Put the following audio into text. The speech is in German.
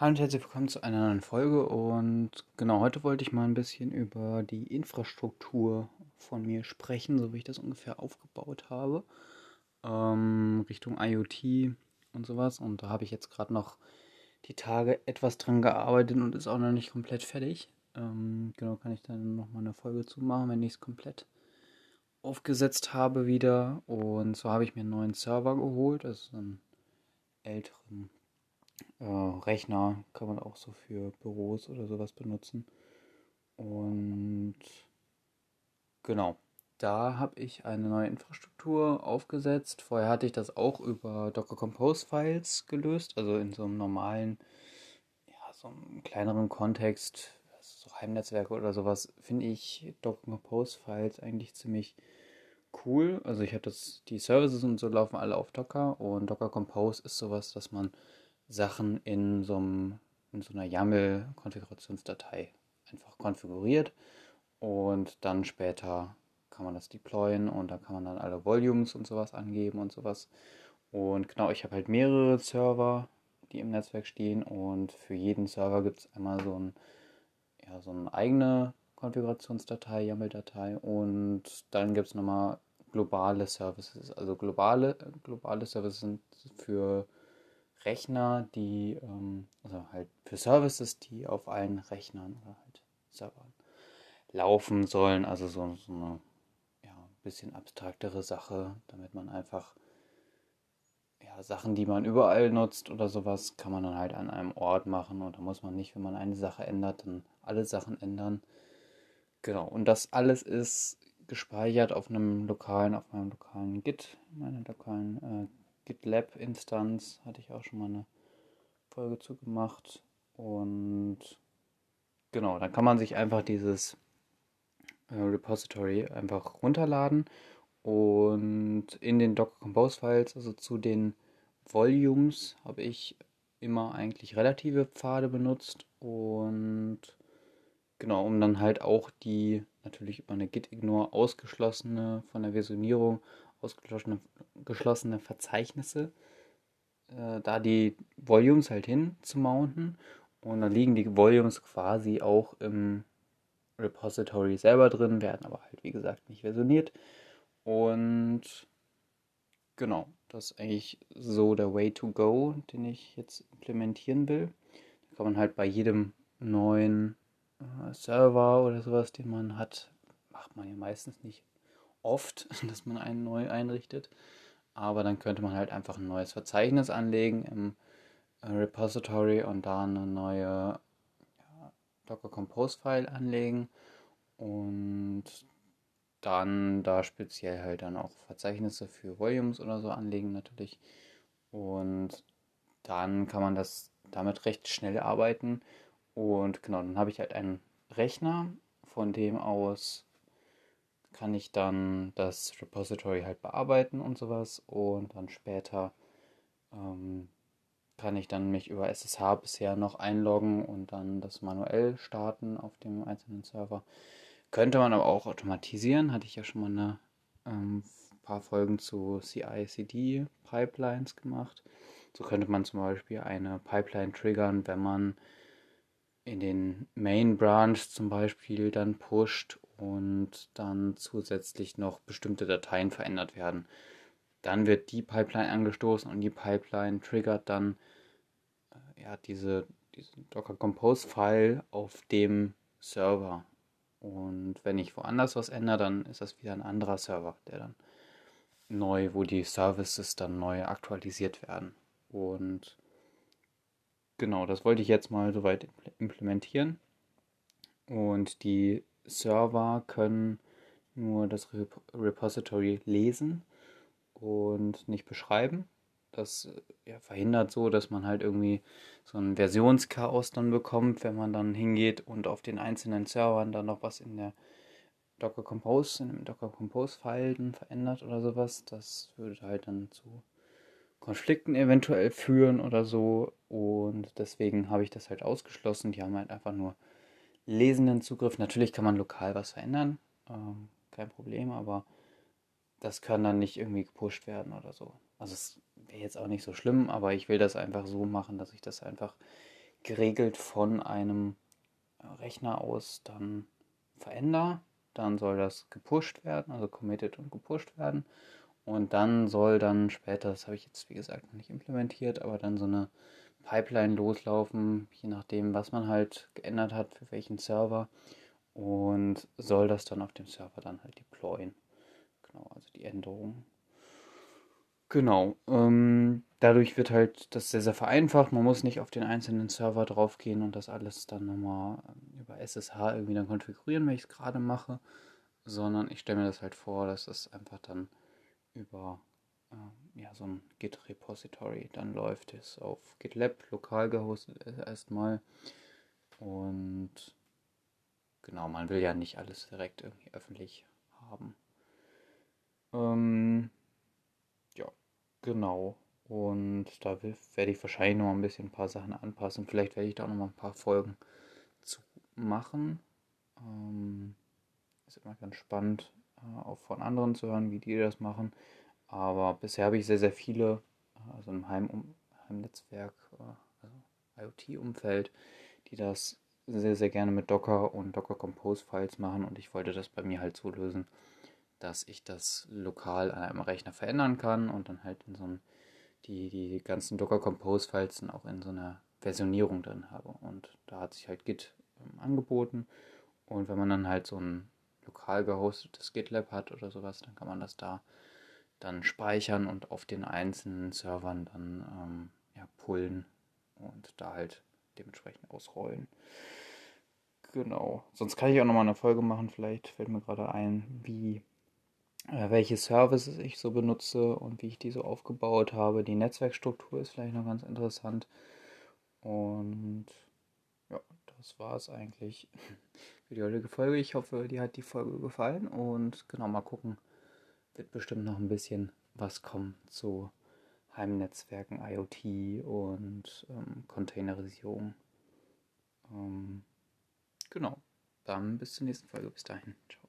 Hallo und herzlich willkommen zu einer neuen Folge und genau heute wollte ich mal ein bisschen über die Infrastruktur von mir sprechen, so wie ich das ungefähr aufgebaut habe, ähm, Richtung IoT und sowas und da habe ich jetzt gerade noch die Tage etwas dran gearbeitet und ist auch noch nicht komplett fertig. Ähm, genau kann ich dann nochmal eine Folge zu machen, wenn ich es komplett aufgesetzt habe wieder und so habe ich mir einen neuen Server geholt, also einen älteren äh, Rechner kann man auch so für Büros oder sowas benutzen. Und genau, da habe ich eine neue Infrastruktur aufgesetzt. Vorher hatte ich das auch über Docker Compose Files gelöst, also in so einem normalen, ja, so einem kleineren Kontext, so Heimnetzwerke oder sowas, finde ich Docker Compose Files eigentlich ziemlich cool. Also ich habe das, die Services und so laufen alle auf Docker und Docker Compose ist sowas, dass man Sachen in so, einem, in so einer YAML-Konfigurationsdatei einfach konfiguriert und dann später kann man das deployen und da kann man dann alle Volumes und sowas angeben und sowas. Und genau, ich habe halt mehrere Server, die im Netzwerk stehen und für jeden Server gibt es einmal so, ein, ja, so eine eigene Konfigurationsdatei, YAML-Datei und dann gibt es nochmal globale Services. Also globale, globale Services sind für Rechner, die, ähm, also halt für Services, die auf allen Rechnern oder halt Servern laufen sollen. Also so, so eine ja, bisschen abstraktere Sache, damit man einfach ja, Sachen, die man überall nutzt oder sowas, kann man dann halt an einem Ort machen und da muss man nicht, wenn man eine Sache ändert, dann alle Sachen ändern. Genau, und das alles ist gespeichert auf einem lokalen, auf meinem lokalen Git, meiner lokalen äh, GitLab-Instanz hatte ich auch schon mal eine Folge zu gemacht. Und genau, dann kann man sich einfach dieses äh, Repository einfach runterladen und in den Docker Compose Files, also zu den Volumes, habe ich immer eigentlich relative Pfade benutzt und genau, um dann halt auch die natürlich über eine Git-Ignore ausgeschlossene von der Versionierung ausgeschlossene geschlossene Verzeichnisse, äh, da die Volumes halt hin zu mounten. Und dann liegen die Volumes quasi auch im Repository selber drin, werden aber halt wie gesagt nicht versioniert. Und genau, das ist eigentlich so der Way to go, den ich jetzt implementieren will. Da kann man halt bei jedem neuen äh, Server oder sowas, den man hat, macht man ja meistens nicht oft, dass man einen neu einrichtet. Aber dann könnte man halt einfach ein neues Verzeichnis anlegen im äh, Repository und da eine neue ja, Docker Compose File anlegen und dann da speziell halt dann auch Verzeichnisse für Volumes oder so anlegen natürlich. Und dann kann man das damit recht schnell arbeiten. Und genau, dann habe ich halt einen Rechner, von dem aus kann ich dann das Repository halt bearbeiten und sowas und dann später ähm, kann ich dann mich über SSH bisher noch einloggen und dann das manuell starten auf dem einzelnen Server. Könnte man aber auch automatisieren, hatte ich ja schon mal eine ähm, paar Folgen zu CI-CD-Pipelines gemacht. So könnte man zum Beispiel eine Pipeline triggern, wenn man in den Main Branch zum Beispiel dann pusht und dann zusätzlich noch bestimmte Dateien verändert werden. Dann wird die Pipeline angestoßen und die Pipeline triggert dann äh, ja, diese, diesen Docker Compose File auf dem Server. Und wenn ich woanders was ändere, dann ist das wieder ein anderer Server, der dann neu, wo die Services dann neu aktualisiert werden. Und genau, das wollte ich jetzt mal soweit implementieren. Und die Server können nur das Rep Repository lesen und nicht beschreiben. Das ja, verhindert so, dass man halt irgendwie so ein Versionschaos dann bekommt, wenn man dann hingeht und auf den einzelnen Servern dann noch was in der Docker Compose, in dem Docker Compose File verändert oder sowas. Das würde halt dann zu Konflikten eventuell führen oder so. Und deswegen habe ich das halt ausgeschlossen. Die haben halt einfach nur lesenden Zugriff. Natürlich kann man lokal was verändern, ähm, kein Problem, aber das kann dann nicht irgendwie gepusht werden oder so. Also es wäre jetzt auch nicht so schlimm, aber ich will das einfach so machen, dass ich das einfach geregelt von einem Rechner aus dann verändere, dann soll das gepusht werden, also committed und gepusht werden. Und dann soll dann später, das habe ich jetzt wie gesagt noch nicht implementiert, aber dann so eine Pipeline loslaufen, je nachdem, was man halt geändert hat, für welchen Server. Und soll das dann auf dem Server dann halt deployen. Genau, also die Änderungen. Genau. Ähm, dadurch wird halt das sehr, sehr vereinfacht. Man muss nicht auf den einzelnen Server draufgehen und das alles dann nochmal ähm, über SSH irgendwie dann konfigurieren, wenn ich es gerade mache. Sondern ich stelle mir das halt vor, dass es einfach dann über äh, ja, so ein Git-Repository dann läuft. Ist auf GitLab lokal gehostet erstmal. Und genau, man will ja nicht alles direkt irgendwie öffentlich haben. Ähm, ja, genau. Und da werde ich wahrscheinlich noch ein bisschen ein paar Sachen anpassen. Vielleicht werde ich da auch noch mal ein paar Folgen zu machen. Ähm, ist immer ganz spannend, äh, auch von anderen zu hören, wie die das machen. Aber bisher habe ich sehr, sehr viele, äh, also im Heim Heimnetzwerk, äh, also IoT-Umfeld, die das sehr, sehr gerne mit Docker und Docker Compose Files machen. Und ich wollte das bei mir halt so lösen, dass ich das lokal an einem Rechner verändern kann und dann halt in so einem, die, die ganzen Docker Compose Files dann auch in so einer Versionierung drin habe. Und da hat sich halt Git ähm, angeboten. Und wenn man dann halt so ein lokal gehostetes GitLab hat oder sowas, dann kann man das da dann speichern und auf den einzelnen Servern dann ähm, ja, pullen und da halt dementsprechend ausrollen. Genau. Sonst kann ich auch nochmal eine Folge machen, vielleicht fällt mir gerade ein, wie äh, welche Services ich so benutze und wie ich die so aufgebaut habe. Die Netzwerkstruktur ist vielleicht noch ganz interessant. Und das war es eigentlich für die heutige Folge. Ich hoffe, dir hat die Folge gefallen und genau mal gucken. Wird bestimmt noch ein bisschen was kommen zu Heimnetzwerken, IoT und ähm, Containerisierung. Ähm, genau. Dann bis zur nächsten Folge. Bis dahin. Ciao.